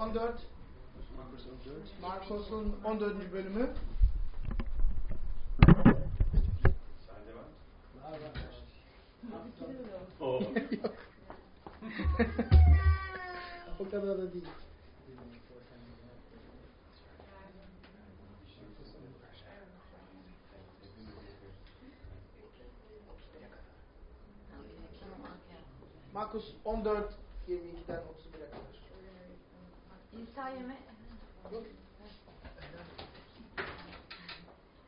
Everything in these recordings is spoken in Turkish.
14 Markos'un 14. bölümü. Sende var. Var var. Oo. Yok. o kadar da değil. Markus 14 22'den 31'e kadar. İsa yeme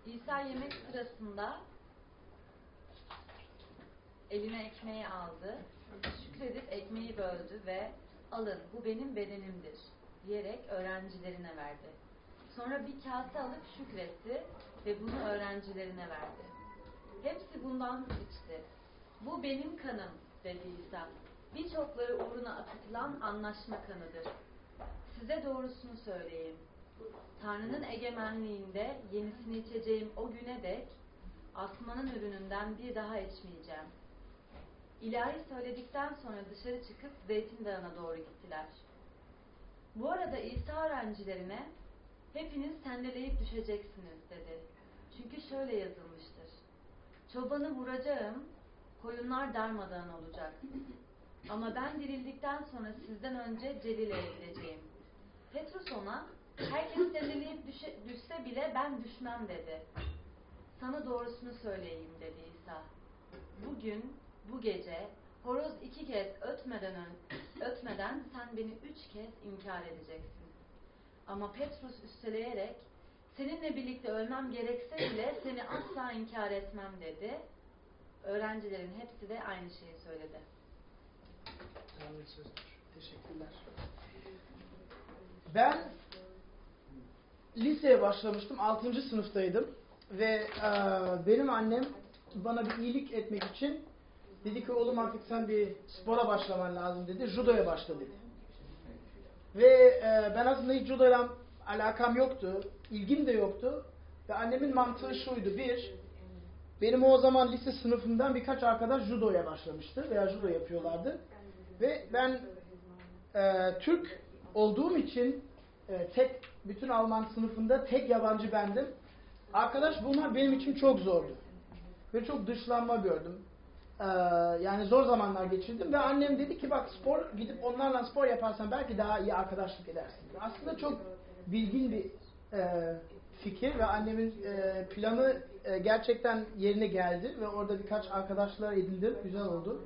İsa yemek sırasında eline ekmeği aldı, şükredip ekmeği böldü ve alın bu benim bedenimdir diyerek öğrencilerine verdi. Sonra bir kase alıp şükretti ve bunu öğrencilerine verdi. Hepsi bundan içti. Bu benim kanım dedi İsa. Birçokları uğruna akıtılan anlaşma kanıdır. Size doğrusunu söyleyeyim. Tanrı'nın egemenliğinde yenisini içeceğim o güne dek asmanın ürününden bir daha içmeyeceğim. İlahi söyledikten sonra dışarı çıkıp Zeytin Dağı'na doğru gittiler. Bu arada İsa öğrencilerine hepiniz sendeleyip düşeceksiniz dedi. Çünkü şöyle yazılmıştır. Çobanı vuracağım, koyunlar darmadağın olacak. Ama ben dirildikten sonra sizden önce Celile'ye gideceğim. Petrus ona, herkes sendeleyip düşe, düşse bile ben düşmem dedi. Sana doğrusunu söyleyeyim dedi İsa. Bugün, bu gece horoz iki kez ötmeden, ötmeden sen beni üç kez inkar edeceksin. Ama Petrus üsteleyerek, seninle birlikte ölmem gerekse bile seni asla inkar etmem dedi. Öğrencilerin hepsi de aynı şeyi söyledi. Teşekkürler. Ben liseye başlamıştım. 6. sınıftaydım. Ve e, benim annem bana bir iyilik etmek için dedi ki oğlum artık sen bir spora başlaman lazım dedi. Judoya başla dedi. Ve e, ben aslında hiç judoyla alakam yoktu. ilgim de yoktu. Ve annemin mantığı şuydu. Bir, benim o zaman lise sınıfımdan birkaç arkadaş judoya başlamıştı veya judo yapıyorlardı. Ve ben e, Türk olduğum için e, tek bütün Alman sınıfında tek yabancı bendim. Arkadaş bulmak benim için çok zordu. Ve çok dışlanma gördüm. E, yani zor zamanlar geçirdim ve annem dedi ki bak spor gidip onlarla spor yaparsan belki daha iyi arkadaşlık edersin. Aslında çok bilgin bir e, fikir ve annemin e, planı e, gerçekten yerine geldi ve orada birkaç arkadaşlar edindim. Güzel oldu.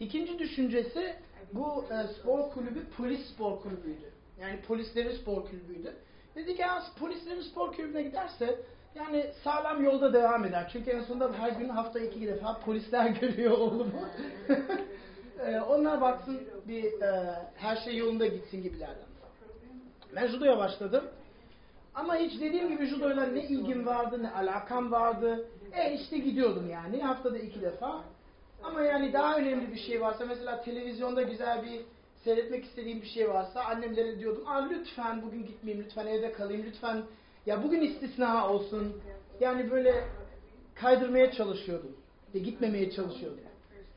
İkinci düşüncesi bu e, spor kulübü polis spor kulübüydü. Yani polislerin spor kulübüydü. Dedi ki ya polislerin spor kulübüne giderse yani sağlam yolda devam eder. Çünkü en sonunda her gün hafta iki defa polisler görüyor oğlumu. e, onlar baksın bir e, her şey yolunda gitsin gibilerden. Ben judoya başladım. Ama hiç dediğim gibi judoyla ne ilgim vardı ne alakam vardı. E işte gidiyordum yani haftada iki defa. Ama yani daha önemli bir şey varsa mesela televizyonda güzel bir seyretmek istediğim bir şey varsa annemlere diyordum Aa, lütfen bugün gitmeyeyim lütfen evde kalayım lütfen ya bugün istisna olsun. Yani böyle kaydırmaya çalışıyordum. Ve gitmemeye çalışıyordum.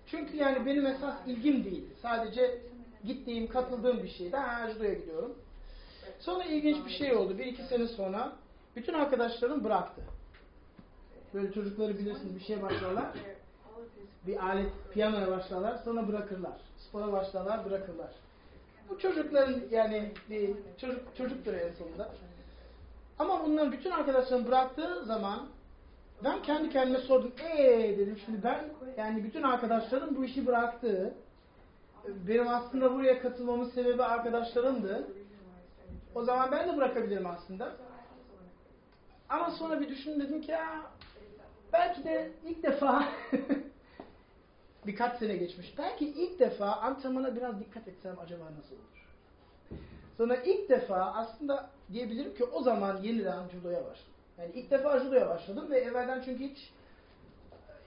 Çünkü yani benim esas ilgim değildi. Sadece gittiğim, katıldığım bir şeydi. Ha, judoya gidiyorum. Sonra ilginç bir şey oldu. Bir iki sene sonra bütün arkadaşlarım bıraktı. Böyle çocukları bilirsiniz bir şey başlarlar. Bir alet, piyanoya başlarlar sonra bırakırlar. Spora başlarlar bırakırlar. Bu çocukların yani bir çocuk çocuktur en sonunda. Ama bunların bütün arkadaşlarım bıraktığı zaman ben kendi kendime sordum. Eee dedim şimdi ben yani bütün arkadaşlarım bu işi bıraktı. Benim aslında buraya katılmamın sebebi arkadaşlarımdı. O zaman ben de bırakabilirim aslında. Ama sonra bir düşündüm dedim ki ya belki de ilk defa birkaç sene geçmiş. Belki ilk defa antrenmana biraz dikkat etsem acaba nasıl olur? Sonra ilk defa aslında diyebilirim ki o zaman yeniden judoya başladım. Yani ilk defa judoya başladım ve evvelden çünkü hiç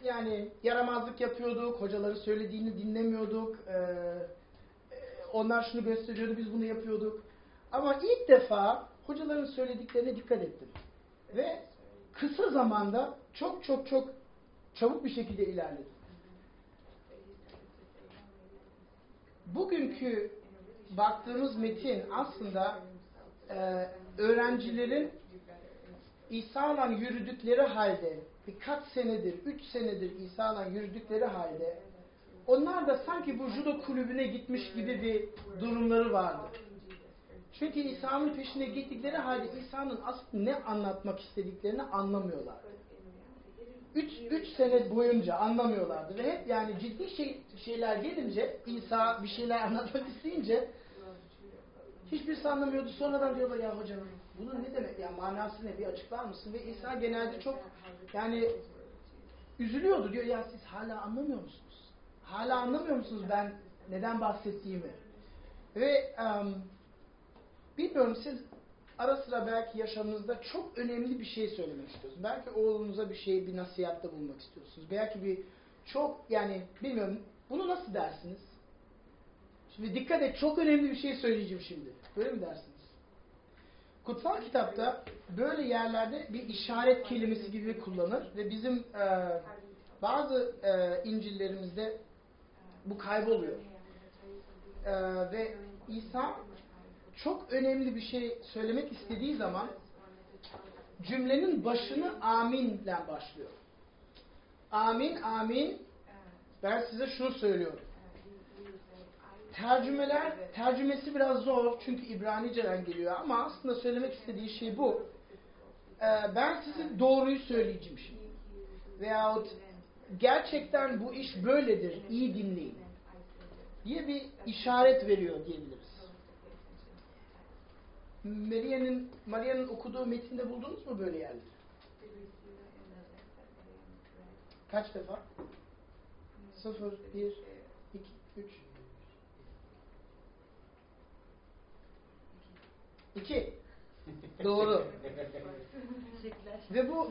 yani yaramazlık yapıyorduk, hocaları söylediğini dinlemiyorduk, ee, onlar şunu gösteriyordu, biz bunu yapıyorduk. Ama ilk defa hocaların söylediklerine dikkat ettim. Ve kısa zamanda çok çok çok çabuk bir şekilde ilerledim. Bugünkü baktığımız metin aslında e, öğrencilerin İsa'la yürüdükleri halde birkaç senedir, üç senedir İsa'la yürüdükleri halde onlar da sanki bu judo kulübüne gitmiş gibi bir durumları vardı. Çünkü İsa'nın peşine gittikleri halde İsa'nın aslında ne anlatmak istediklerini anlamıyorlar. Üç, üç sene boyunca anlamıyorlardı ve hep yani ciddi şey, şeyler gelince İsa bir şeyler anlatmak isteyince hiçbirisi anlamıyordu. Sonradan diyorlar ya hocam bunun ne demek ya manası ne bir açıklar mısın? Ve İsa genelde çok yani üzülüyordu diyor ya siz hala anlamıyor musunuz? Hala anlamıyor musunuz ben neden bahsettiğimi? Ve um, bilmiyorum siz ara sıra belki yaşamınızda çok önemli bir şey söylemek istiyorsunuz. Belki oğlunuza bir şey, bir nasihatte bulmak istiyorsunuz. Belki bir çok yani bilmiyorum bunu nasıl dersiniz? Şimdi dikkat et çok önemli bir şey söyleyeceğim şimdi. Böyle mi dersiniz? Kutsal kitapta böyle yerlerde bir işaret kelimesi gibi kullanır ve bizim e, bazı e, İncil'lerimizde bu kayboluyor. E, ve İsa çok önemli bir şey söylemek istediği zaman cümlenin başını aminle başlıyor. Amin, amin. Ben size şunu söylüyorum. Tercümeler, tercümesi biraz zor çünkü İbranice'den geliyor ama aslında söylemek istediği şey bu. Ee, ben size doğruyu söyleyeceğim şimdi. Veyahut gerçekten bu iş böyledir, iyi dinleyin diye bir işaret veriyor diyebiliriz. Maria'nın Maria'nın okuduğu metinde buldunuz mu böyle yerleri? Kaç defa? Sıfır, bir, iki, üç. İki. Doğru. Ve bu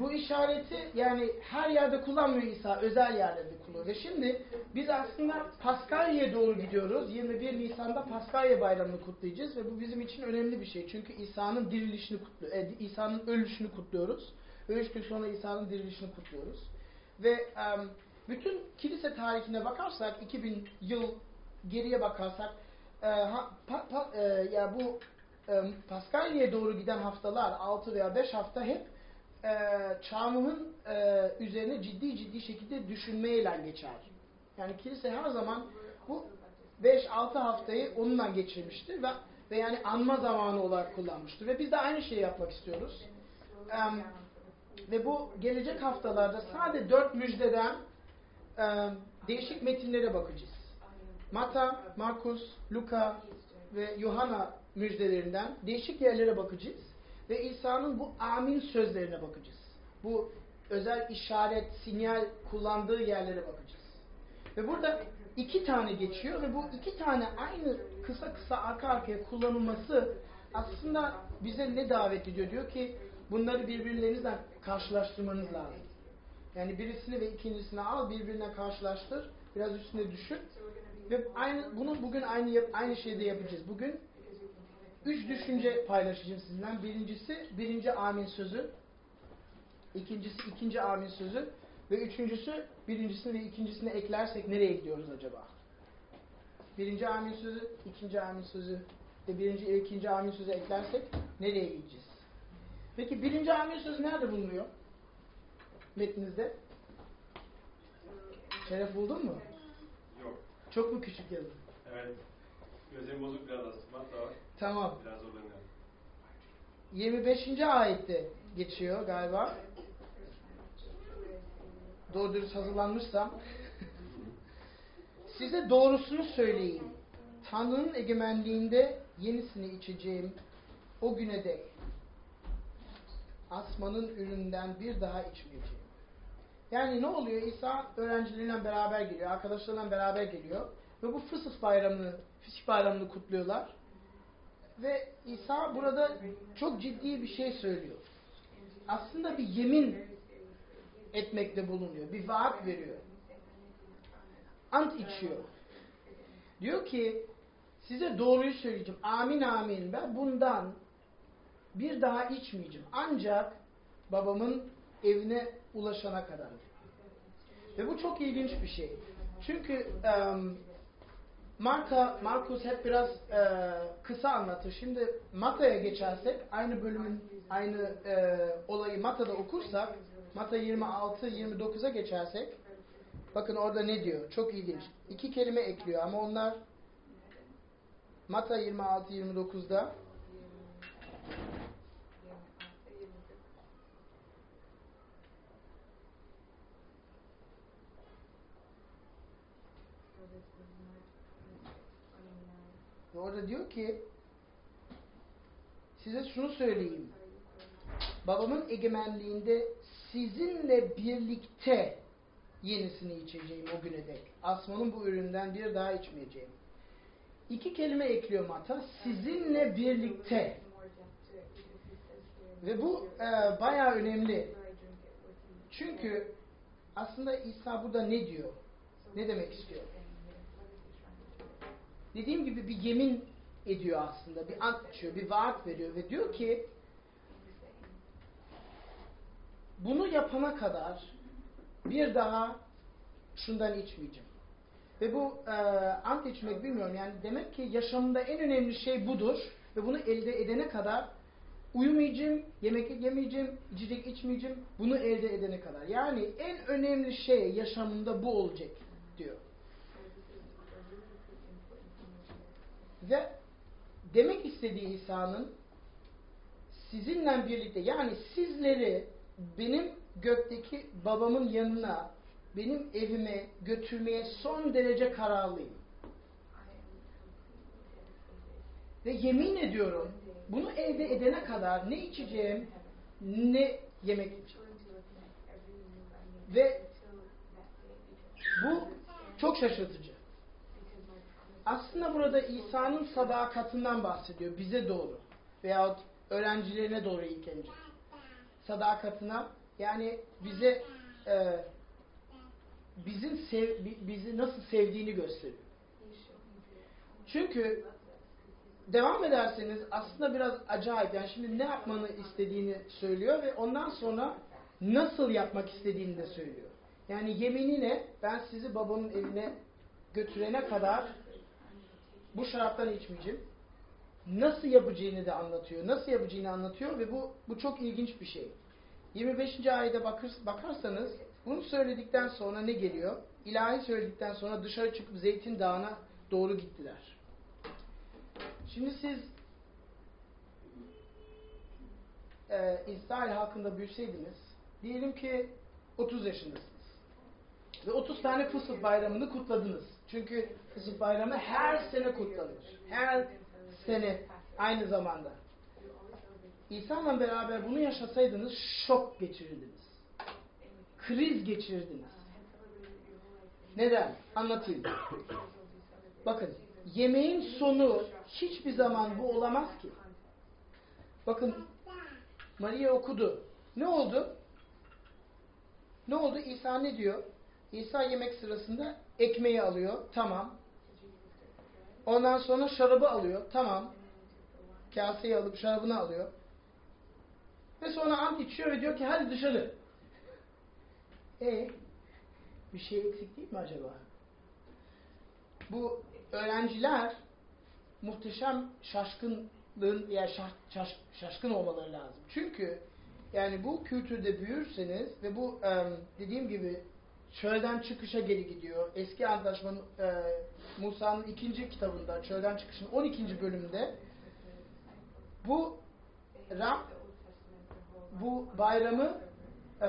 bu işareti yani her yerde kullanmıyor İsa, özel yerlerde kullanıyor. Ve şimdi biz aslında Paskalya'ya doğru gidiyoruz. 21 Nisan'da Paskalya bayramını kutlayacağız ve bu bizim için önemli bir şey. Çünkü İsa'nın dirilişini kutluyoruz. E, İsa'nın ölüşünü kutluyoruz. Ve üç gün sonra İsa'nın dirilişini kutluyoruz. Ve um, bütün kilise tarihine bakarsak, 2000 yıl geriye bakarsak, e, ha, pa, pa, e, ya bu Paskalya'ya doğru giden haftalar 6 veya 5 hafta hep e, çarmıhın e, üzerine ciddi ciddi şekilde düşünmeyle geçer. Yani kilise her zaman bu 5-6 haftayı onunla geçirmiştir ve, ve yani anma zamanı olarak kullanmıştır. Ve biz de aynı şeyi yapmak istiyoruz. E, ve bu gelecek haftalarda sadece 4 müjdeden e, değişik metinlere bakacağız. Mata, Markus, Luka ve Yohana müjdelerinden değişik yerlere bakacağız ve İsa'nın bu amin sözlerine bakacağız. Bu özel işaret, sinyal kullandığı yerlere bakacağız. Ve burada iki tane geçiyor ve bu iki tane aynı kısa kısa arka arkaya kullanılması aslında bize ne davet ediyor? Diyor ki bunları birbirlerinizle karşılaştırmanız lazım. Yani birisini ve ikincisini al, birbirine karşılaştır, biraz üstüne düşün. Ve aynı bunu bugün aynı aynı şeyde yapacağız. Bugün üç düşünce paylaşacağım sizinle. Birincisi birinci amin sözü. İkincisi ikinci amin sözü. Ve üçüncüsü birincisini ve ikincisini eklersek nereye gidiyoruz acaba? Birinci amin sözü, ikinci amin sözü ve birinci ve ikinci amin sözü eklersek nereye gideceğiz? Peki birinci amin sözü nerede bulunuyor? Metninizde. Şeref buldun mu? Yok. Çok mu küçük yazın? Evet. Gözlerim bozuk biraz astigmat da var. Tamam. Biraz zorlanıyorum. 25. ayette geçiyor galiba. Doğru dürüst hazırlanmışsam. Size doğrusunu söyleyeyim. Tanrı'nın egemenliğinde yenisini içeceğim o güne dek. Asmanın üründen bir daha içmeyeceğim. Yani ne oluyor? İsa öğrencileriyle beraber geliyor, arkadaşlarıyla beraber geliyor. Ve bu Fısıf bayramını, Fisik bayramını kutluyorlar. Ve İsa burada çok ciddi bir şey söylüyor. Aslında bir yemin etmekte bulunuyor. Bir vaat veriyor. Ant içiyor. Diyor ki size doğruyu söyleyeceğim. Amin amin. Ben bundan bir daha içmeyeceğim. Ancak babamın evine ulaşana kadar. Ve bu çok ilginç bir şey. Çünkü um, Marka, Markus hep biraz e, kısa anlatır. Şimdi Mata'ya geçersek, aynı bölümün aynı e, olayı Mata'da okursak, Mata 26-29'a geçersek, bakın orada ne diyor? Çok ilginç. İki kelime ekliyor ama onlar Mata 26-29'da Ve orada diyor ki size şunu söyleyeyim. Babamın egemenliğinde sizinle birlikte yenisini içeceğim o güne dek. Asmanın bu üründen bir daha içmeyeceğim. İki kelime ekliyor Mata. Sizinle birlikte. Ve bu e, bayağı önemli. Çünkü aslında İsa burada ne diyor? Ne demek istiyor? Dediğim gibi bir yemin ediyor aslında. Bir ant içiyor, bir vaat veriyor ve diyor ki bunu yapana kadar bir daha şundan içmeyeceğim. Ve bu e, ant içmek bilmiyorum yani demek ki yaşamında en önemli şey budur ve bunu elde edene kadar uyumayacağım, yemek yemeyeceğim, içecek içmeyeceğim bunu elde edene kadar. Yani en önemli şey yaşamında bu olacak diyor. Ve demek istediği İsa'nın sizinle birlikte yani sizleri benim gökteki babamın yanına benim evime götürmeye son derece kararlıyım. Ve yemin ediyorum bunu elde edene kadar ne içeceğim ne yemek içeceğim. Ve bu çok şaşırtıcı. Aslında burada İsa'nın sadakatinden bahsediyor bize doğru veyahut öğrencilerine doğru ilk önce. Sadakatına yani bize e, bizim sev, bizi nasıl sevdiğini gösteriyor. Çünkü devam ederseniz aslında biraz acayip. Yani şimdi ne yapmanı istediğini söylüyor ve ondan sonra nasıl yapmak istediğini de söylüyor. Yani yeminine ben sizi babamın evine götürene kadar bu şaraptan içmeyeceğim. Nasıl yapacağını da anlatıyor. Nasıl yapacağını anlatıyor ve bu bu çok ilginç bir şey. 25. ayete bakır, bakarsanız bunu söyledikten sonra ne geliyor? İlahi söyledikten sonra dışarı çıkıp Zeytin Dağı'na doğru gittiler. Şimdi siz e, İsrail hakkında büyüseydiniz, diyelim ki 30 yaşındasınız. Ve 30 tane Fısıh bayramını kutladınız. Çünkü Fısıh bayramı her sene kutlanır. Her sene aynı zamanda. İsa'la beraber bunu yaşasaydınız şok geçirirdiniz. Kriz geçirirdiniz. Neden? Anlatayım. Bakın, yemeğin sonu hiçbir zaman bu olamaz ki. Bakın, Maria okudu. Ne oldu? Ne oldu? İsa ne diyor? İsa yemek sırasında ekmeği alıyor. Tamam. Ondan sonra şarabı alıyor. Tamam. Kaseyi alıp şarabını alıyor. Ve sonra ant içiyor ve diyor ki hadi dışarı. E bir şey eksik değil mi acaba? Bu öğrenciler muhteşem şaşkınlığın ya şaş, şaş, şaşkın olmaları lazım. Çünkü yani bu kültürde büyürseniz ve bu dediğim gibi çölden çıkışa geri gidiyor. Eski Antlaşmanın e, Musa'nın ikinci kitabında çölden çıkışın 12. bölümünde bu Rab bu bayramı e,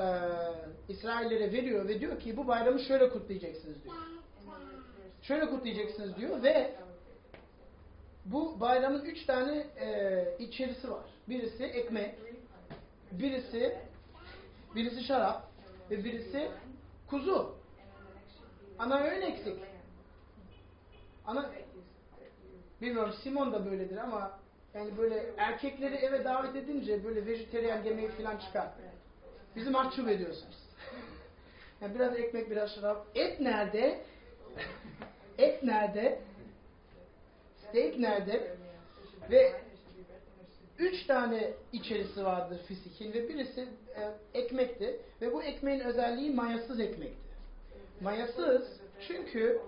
İsraillere veriyor ve diyor ki bu bayramı şöyle kutlayacaksınız diyor. Şöyle kutlayacaksınız diyor ve bu bayramın üç tane e, içerisi var. Birisi ekmek, birisi birisi şarap ve birisi kuzu. Ana öğün eksik. Ana bilmiyorum Simon da böyledir ama yani böyle erkekleri eve davet edince böyle vejeteryan yemeği falan çıkar. Bizi mahcup ediyorsunuz. Yani biraz ekmek, biraz şarap. Et nerede? Et nerede? Steak nerede? Ve üç tane içerisi vardır fisikin ve birisi e, ekmekti. Ve bu ekmeğin özelliği mayasız ekmekti. Mayasız çünkü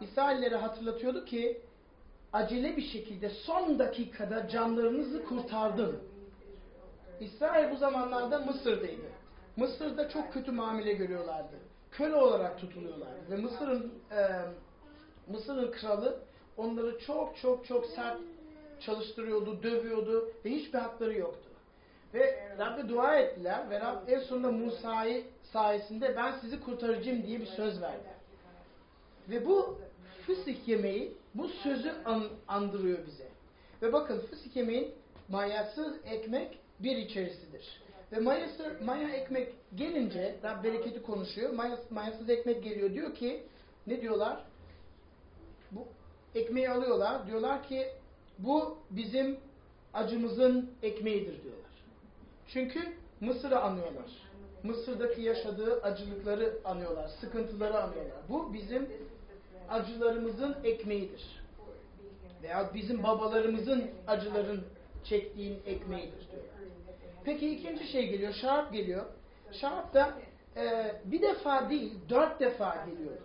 İsraillere hatırlatıyordu ki acele bir şekilde son dakikada canlarınızı kurtardım. İsrail bu zamanlarda Mısır'daydı. Mısır'da çok kötü muamele görüyorlardı. Köle olarak tutuluyorlardı. Ve Mısır'ın e, Mısır'ın kralı onları çok çok çok sert çalıştırıyordu, dövüyordu ve hiçbir hakları yoktu. Ve Rab'be dua ettiler ve Rab en sonunda Musa'yı sayesinde ben sizi kurtaracağım diye bir söz verdi. Ve bu fısık yemeği bu sözü an, andırıyor bize. Ve bakın fısık yemeğin mayasız ekmek bir içerisidir. Ve mayası, maya ekmek gelince Rab bereketi konuşuyor. Mayas, mayasız ekmek geliyor diyor ki ne diyorlar? Bu ekmeği alıyorlar. Diyorlar ki bu bizim acımızın ekmeğidir diyorlar. Çünkü Mısır'ı anıyorlar. Mısır'daki yaşadığı acılıkları anıyorlar, sıkıntıları anıyorlar. Bu bizim acılarımızın ekmeğidir. Veya bizim babalarımızın acıların çektiğin ekmeğidir diyor. Peki ikinci şey geliyor, şarap geliyor. Şarap da e, bir defa değil, dört defa geliyordu.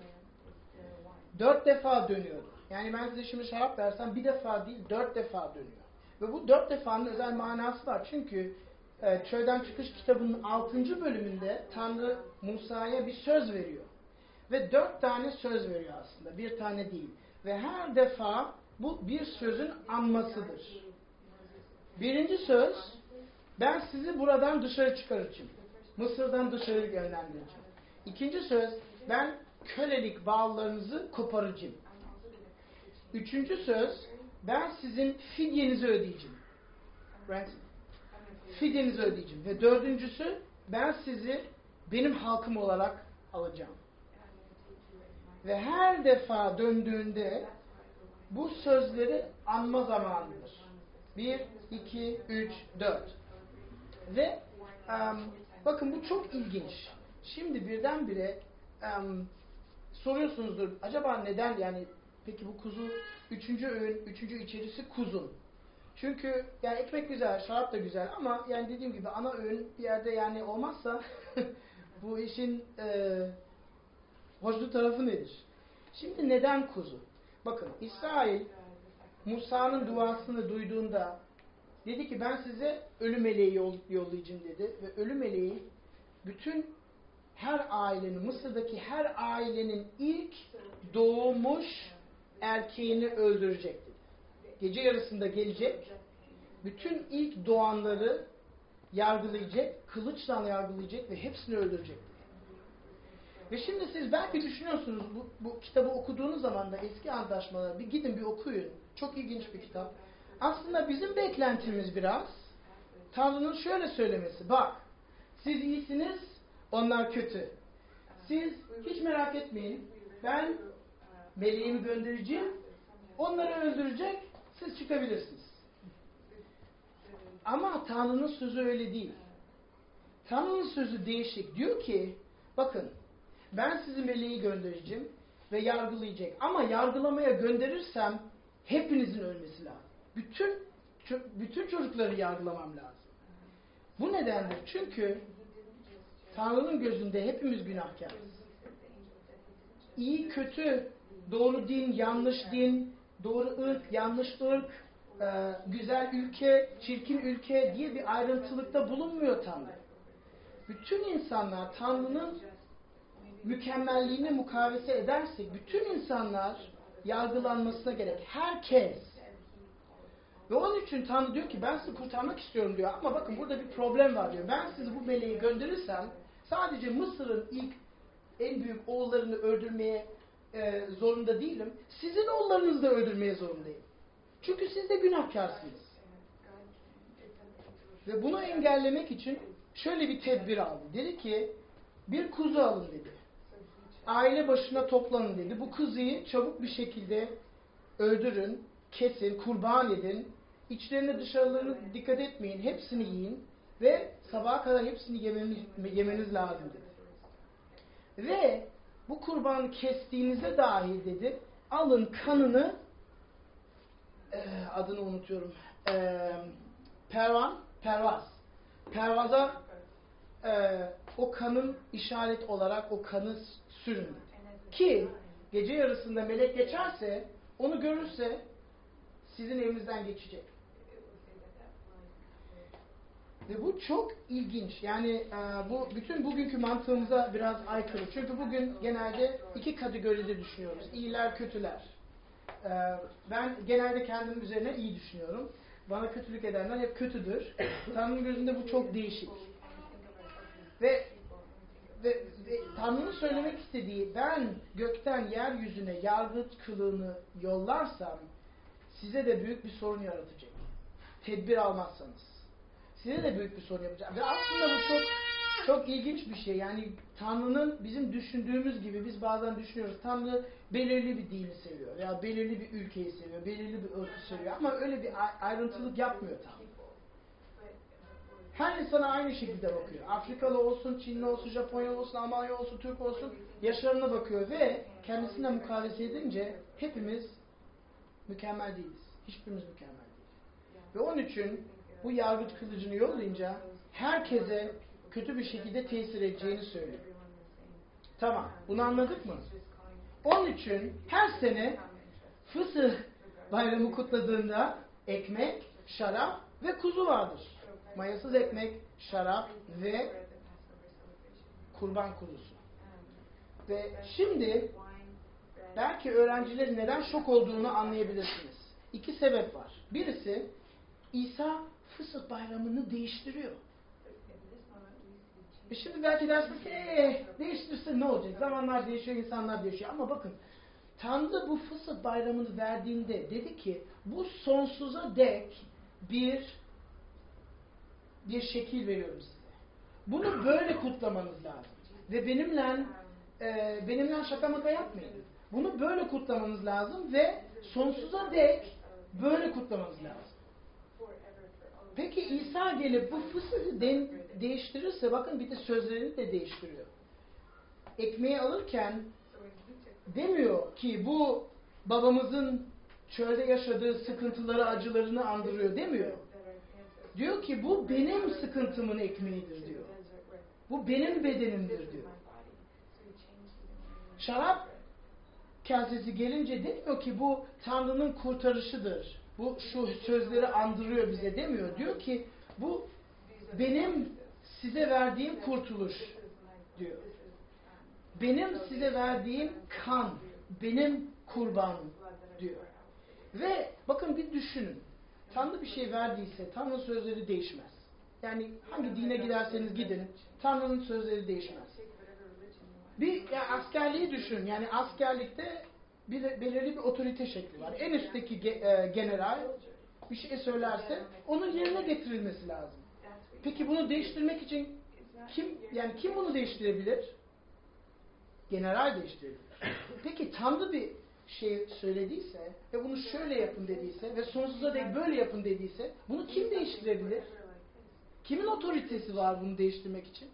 Dört defa dönüyordu. Yani ben size şimdi şarap versem bir defa değil, dört defa dönüyor. Ve bu dört defanın özel manası var. Çünkü e, Çölden Çıkış kitabının altıncı bölümünde Tanrı Musa'ya bir söz veriyor. Ve dört tane söz veriyor aslında. Bir tane değil. Ve her defa bu bir sözün anmasıdır. Birinci söz, ben sizi buradan dışarı çıkaracağım. Mısır'dan dışarı yönlendireceğim. İkinci söz, ben kölelik bağlarınızı koparacağım. Üçüncü söz, ben sizin fidyenizi ödeyeceğim. Ransom. Fidyenizi ödeyeceğim. Ve dördüncüsü, ben sizi benim halkım olarak alacağım. Ve her defa döndüğünde bu sözleri anma zamanıdır. Bir, iki, üç, dört. Ve um, bakın bu çok ilginç. Şimdi birdenbire um, soruyorsunuzdur. Acaba neden yani peki bu kuzu üçüncü öğün, üçüncü içerisi kuzun. Çünkü yani ekmek güzel, şarap da güzel ama yani dediğim gibi ana öğün bir yerde yani olmazsa bu işin e, hoşlu tarafı nedir? Şimdi neden kuzu? Bakın İsrail Musa'nın duasını duyduğunda dedi ki ben size ölü meleği yollayacağım dedi ve ölü meleği bütün her ailenin Mısır'daki her ailenin ilk doğmuş erkeğini öldürecek dedi. Gece yarısında gelecek bütün ilk doğanları yargılayacak, kılıçla yargılayacak ve hepsini öldürecek. Ve şimdi siz belki düşünüyorsunuz bu, bu kitabı okuduğunuz zaman da eski antlaşmaları bir gidin bir okuyun. Çok ilginç bir kitap. Aslında bizim beklentimiz biraz Tanrı'nın şöyle söylemesi. Bak siz iyisiniz onlar kötü. Siz hiç merak etmeyin. Ben meleğimi göndereceğim. Onları öldürecek. Siz çıkabilirsiniz. Ama Tanrı'nın sözü öyle değil. Tanrı'nın sözü değişik. Diyor ki bakın ben sizi meleği göndereceğim ve yargılayacak. Ama yargılamaya gönderirsem hepinizin ölmesi lazım. Bütün bütün çocukları yargılamam lazım. Bu nedendir. Çünkü Tanrı'nın gözünde hepimiz günahkarız. İyi, kötü, doğru din, yanlış din, doğru ırk, yanlış ırk, e, güzel ülke, çirkin ülke diye bir ayrıntılıkta bulunmuyor Tanrı. Bütün insanlar Tanrı'nın mükemmelliğini mukavese edersek bütün insanlar yargılanmasına gerek. Herkes. Ve onun için Tanrı diyor ki ben sizi kurtarmak istiyorum diyor. Ama bakın burada bir problem var diyor. Ben sizi bu meleği gönderirsem sadece Mısır'ın ilk en büyük oğullarını öldürmeye e, zorunda değilim. Sizin oğullarınızı da öldürmeye zorundayım. Çünkü siz de günahkarsınız. Ve bunu engellemek için şöyle bir tedbir aldı. Dedi ki bir kuzu alın dedi. Aile başına toplanın dedi. Bu kuzuyu çabuk bir şekilde öldürün, kesin, kurban edin. İçlerine dışarılarına dikkat etmeyin. Hepsini yiyin. Ve sabaha kadar hepsini yemeniz, yemeniz lazım dedi. Ve bu kurbanı kestiğinizde dahi dedi alın kanını e, adını unutuyorum e, pervan pervaz pervaza e, o kanın işaret olarak o kanı sürün. Ki gece yarısında melek geçerse, onu görürse sizin evinizden geçecek. Ve bu çok ilginç. Yani e, bu bütün bugünkü mantığımıza biraz aykırı. Çünkü bugün genelde iki kategoride düşünüyoruz. İyiler, kötüler. E, ben genelde kendim üzerine iyi düşünüyorum. Bana kötülük edenler hep kötüdür. Tanrı'nın gözünde bu çok değişik. Ve, ve, ve Tanrı'nın söylemek istediği ben gökten yeryüzüne yargıç kılığını yollarsam size de büyük bir sorun yaratacak. Tedbir almazsanız. Size de büyük bir sorun yapacak. Ve aslında bu çok çok ilginç bir şey. Yani Tanrı'nın bizim düşündüğümüz gibi biz bazen düşünüyoruz. Tanrı belirli bir dini seviyor veya belirli bir ülkeyi seviyor, belirli bir ırkı seviyor. Ama öyle bir ayrıntılık yapmıyor Tanrı. Her insana aynı şekilde bakıyor. Afrikalı olsun, Çinli olsun, Japonya olsun, Almanya olsun, Türk olsun yaşlarına bakıyor ve kendisine mukayese edince hepimiz mükemmel değiliz. Hiçbirimiz mükemmel değil. Ve onun için bu yargıç kılıcını yollayınca herkese kötü bir şekilde tesir edeceğini söylüyor. Tamam, bunu anladık mı? Onun için her sene Fısıh bayramı kutladığında ekmek, şarap ve kuzu vardır. Mayasız ekmek, şarap ve kurban kuzusu. Ve şimdi belki öğrencilerin neden şok olduğunu anlayabilirsiniz. İki sebep var. Birisi İsa Fısıh bayramını değiştiriyor. E şimdi belki dersiniz ki ee, değiştirse ne olacak? Zamanlar değişiyor, insanlar değişiyor. Ama bakın Tanrı bu Fısıh bayramını verdiğinde dedi ki bu sonsuza dek bir bir şekil veriyorum size. Bunu böyle kutlamanız lazım. Ve benimle e, benimle şaka maka yapmayın. Bunu böyle kutlamanız lazım ve sonsuza dek böyle kutlamanız lazım. Peki İsa gelip bu fısıhı de değiştirirse bakın bir de sözlerini de değiştiriyor. Ekmeği alırken demiyor ki bu babamızın çölde yaşadığı sıkıntıları, acılarını andırıyor demiyor. Diyor ki bu benim sıkıntımın ekmeğidir diyor. Bu benim bedenimdir diyor. Şarap kasesi gelince demiyor ki bu Tanrı'nın kurtarışıdır. Bu şu sözleri andırıyor bize demiyor. Diyor ki bu benim size verdiğim kurtuluş diyor. Benim size verdiğim kan, benim kurbanım diyor. Ve bakın bir düşünün. Tanrı bir şey verdiyse Tanrı'nın sözleri değişmez. Yani hangi dine giderseniz gidin Tanrı'nın sözleri değişmez. Bir askerliği düşün. Yani askerlikte belirli bir otorite şekli var. En üstteki ge, e, general bir şey söylerse onun yerine getirilmesi lazım. Peki bunu değiştirmek için kim yani kim bunu değiştirebilir? General değiştirebilir. Peki Tanrı bir şey söylediyse ve bunu şöyle yapın dediyse ve sonsuza dek böyle yapın dediyse bunu kim değiştirebilir? Kimin otoritesi var bunu değiştirmek için?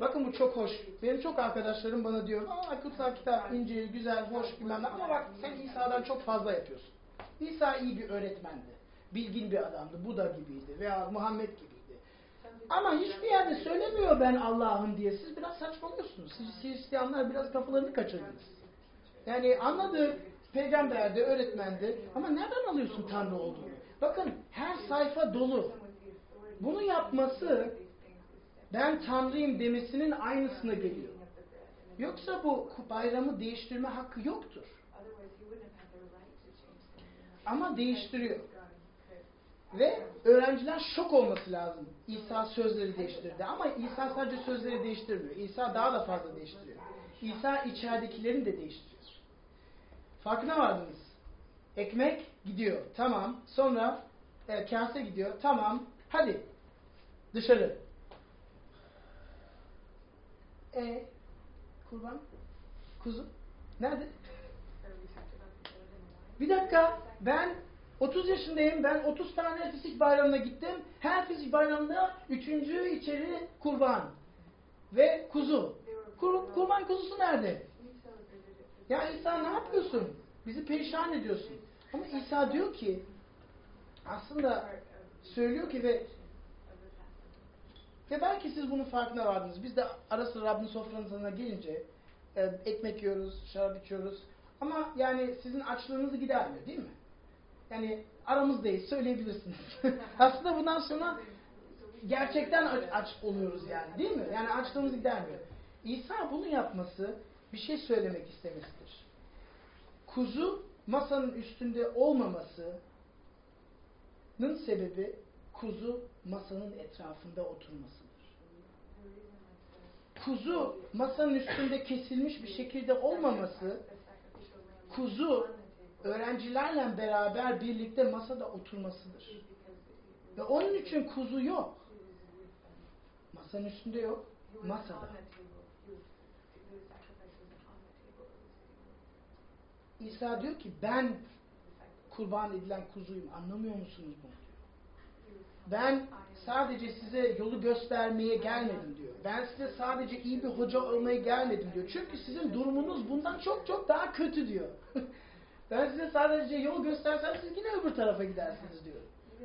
Bakın bu çok hoş. Benim çok arkadaşlarım bana diyor, aa kutsal kitap, İncil, güzel, hoş bilmem ne ama bak sen İsa'dan çok fazla yapıyorsun. İsa iyi bir öğretmendi. Bilgin bir adamdı. Buda gibiydi veya Muhammed gibiydi. Ama hiçbir yerde söylemiyor ben Allah'ım diye. Siz biraz saçmalıyorsunuz. Siz Hristiyanlar biraz kafalarını kaçırdınız. Yani anladı peygamberdi, öğretmendi ama nereden alıyorsun Tanrı olduğunu? Bakın her sayfa dolu. Bunu yapması ben Tanrıyım demesinin aynısına geliyor. Yoksa bu bayramı değiştirme hakkı yoktur. Ama değiştiriyor. Ve öğrenciler şok olması lazım. İsa sözleri değiştirdi. Ama İsa sadece sözleri değiştirmiyor. İsa daha da fazla değiştiriyor. İsa içeridekilerini de değiştiriyor. Farkına vardınız. Ekmek gidiyor. Tamam. Sonra e, kase gidiyor. Tamam. Hadi. Dışarı. E kurban? Kuzu? Nerede? Bir dakika. Ben 30 yaşındayım. Ben 30 tane fisik bayramına gittim. Her fisik bayramda üçüncü içeri kurban. Ve kuzu. Kur, kurban kuzusu nerede? Ya İsa ne yapıyorsun? Bizi perişan ediyorsun. Ama İsa diyor ki aslında söylüyor ki ve ve belki siz bunun farkına vardınız. Biz de ara sıra Rabbin sofranızına gelince e, ekmek yiyoruz, şarap içiyoruz. Ama yani sizin açlığınızı gidermiyor değil mi? Yani aramızdayız, söyleyebilirsiniz. Aslında bundan sonra gerçekten aç, aç oluyoruz yani değil mi? Yani açlığımız gidermiyor. İsa bunu yapması bir şey söylemek istemesidir. Kuzu masanın üstünde olmamasının sebebi kuzu masanın etrafında oturmasıdır. Kuzu masanın üstünde kesilmiş bir şekilde olmaması kuzu öğrencilerle beraber birlikte masada oturmasıdır. Ve onun için kuzu yok. Masanın üstünde yok. Masada. İsa diyor ki ben kurban edilen kuzuyum. Anlamıyor musunuz bunu? Ben sadece size yolu göstermeye gelmedim diyor. Ben size sadece iyi bir hoca olmaya gelmedim diyor. Çünkü sizin durumunuz bundan çok çok daha kötü diyor. ben size sadece yolu göstersem siz yine öbür tarafa gidersiniz diyor.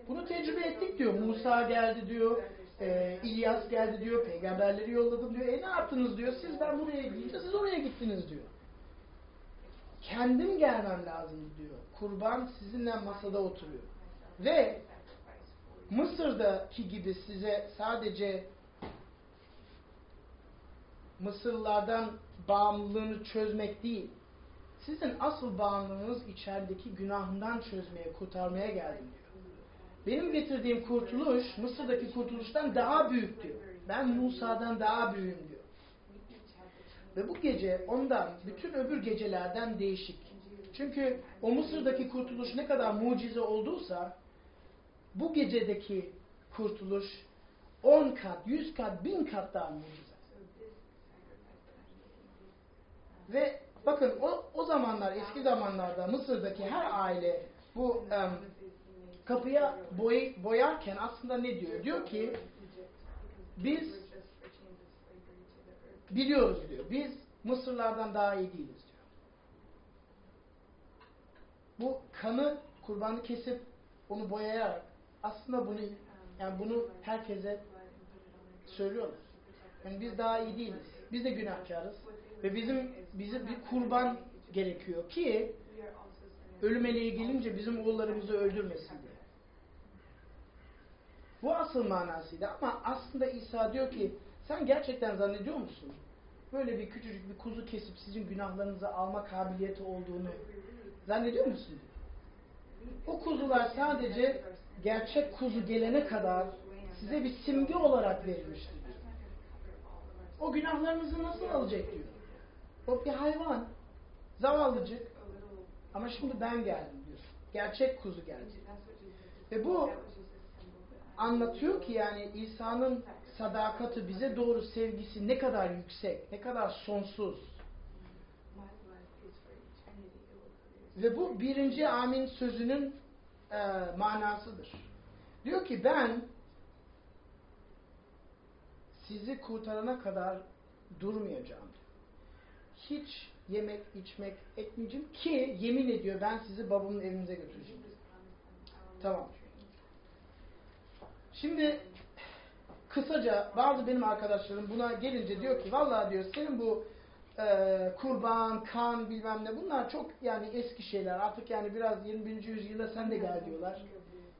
Bunu tecrübe ettik diyor. Musa geldi diyor. E, İlyas geldi diyor. Peygamberleri yolladım diyor. E ne yaptınız diyor. Siz ben buraya gidince siz oraya gittiniz diyor. Kendim gelmem lazım diyor. Kurban sizinle masada oturuyor. Ve Mısır'daki gibi size sadece Mısırlılardan bağımlılığını çözmek değil, sizin asıl bağımlılığınız içerideki günahından çözmeye, kurtarmaya geldim diyor. Benim getirdiğim kurtuluş Mısır'daki kurtuluştan daha büyük diyor. Ben Musa'dan daha büyüğüm diyor. Ve bu gece ondan bütün öbür gecelerden değişik. Çünkü o Mısır'daki kurtuluş ne kadar mucize olduysa bu gecedeki kurtuluş 10 kat, 100 kat, 1000 kat daha mucize. Ve bakın o, o zamanlar, eski zamanlarda Mısır'daki her aile bu em, kapıya boy, boyarken aslında ne diyor? Diyor ki biz biliyoruz diyor. Biz Mısırlardan daha iyi değiliz diyor. Bu kanı kurbanı kesip onu boyayarak aslında bunu yani bunu herkese söylüyorlar. Yani biz daha iyi değiliz. Biz de günahkarız. Ve bizim bize bir kurban gerekiyor ki ölüm gelince bizim oğullarımızı öldürmesin diye. Bu asıl manasıydı ama aslında İsa diyor ki sen gerçekten zannediyor musun? Böyle bir küçücük bir kuzu kesip sizin günahlarınızı alma kabiliyeti olduğunu zannediyor musun? O kuzular sadece gerçek kuzu gelene kadar size bir simge olarak verilmiştir. O günahlarınızı nasıl alacak diyor. O bir hayvan. Zavallıcık. Ama şimdi ben geldim diyor. Gerçek kuzu geldi. Ve bu anlatıyor ki yani İsa'nın sadakati bize doğru sevgisi ne kadar yüksek, ne kadar sonsuz. Ve bu birinci amin sözünün e, manasıdır. Diyor ki ben sizi kurtarana kadar durmayacağım. Hiç yemek içmek etmeyeceğim ki yemin ediyor ben sizi babamın evinize götüreceğim. Tamam. Şimdi kısaca bazı benim arkadaşlarım buna gelince diyor ki vallahi diyor senin bu e, kurban, kan bilmem ne bunlar çok yani eski şeyler. Artık yani biraz 21. yüzyılda sen de gel diyorlar.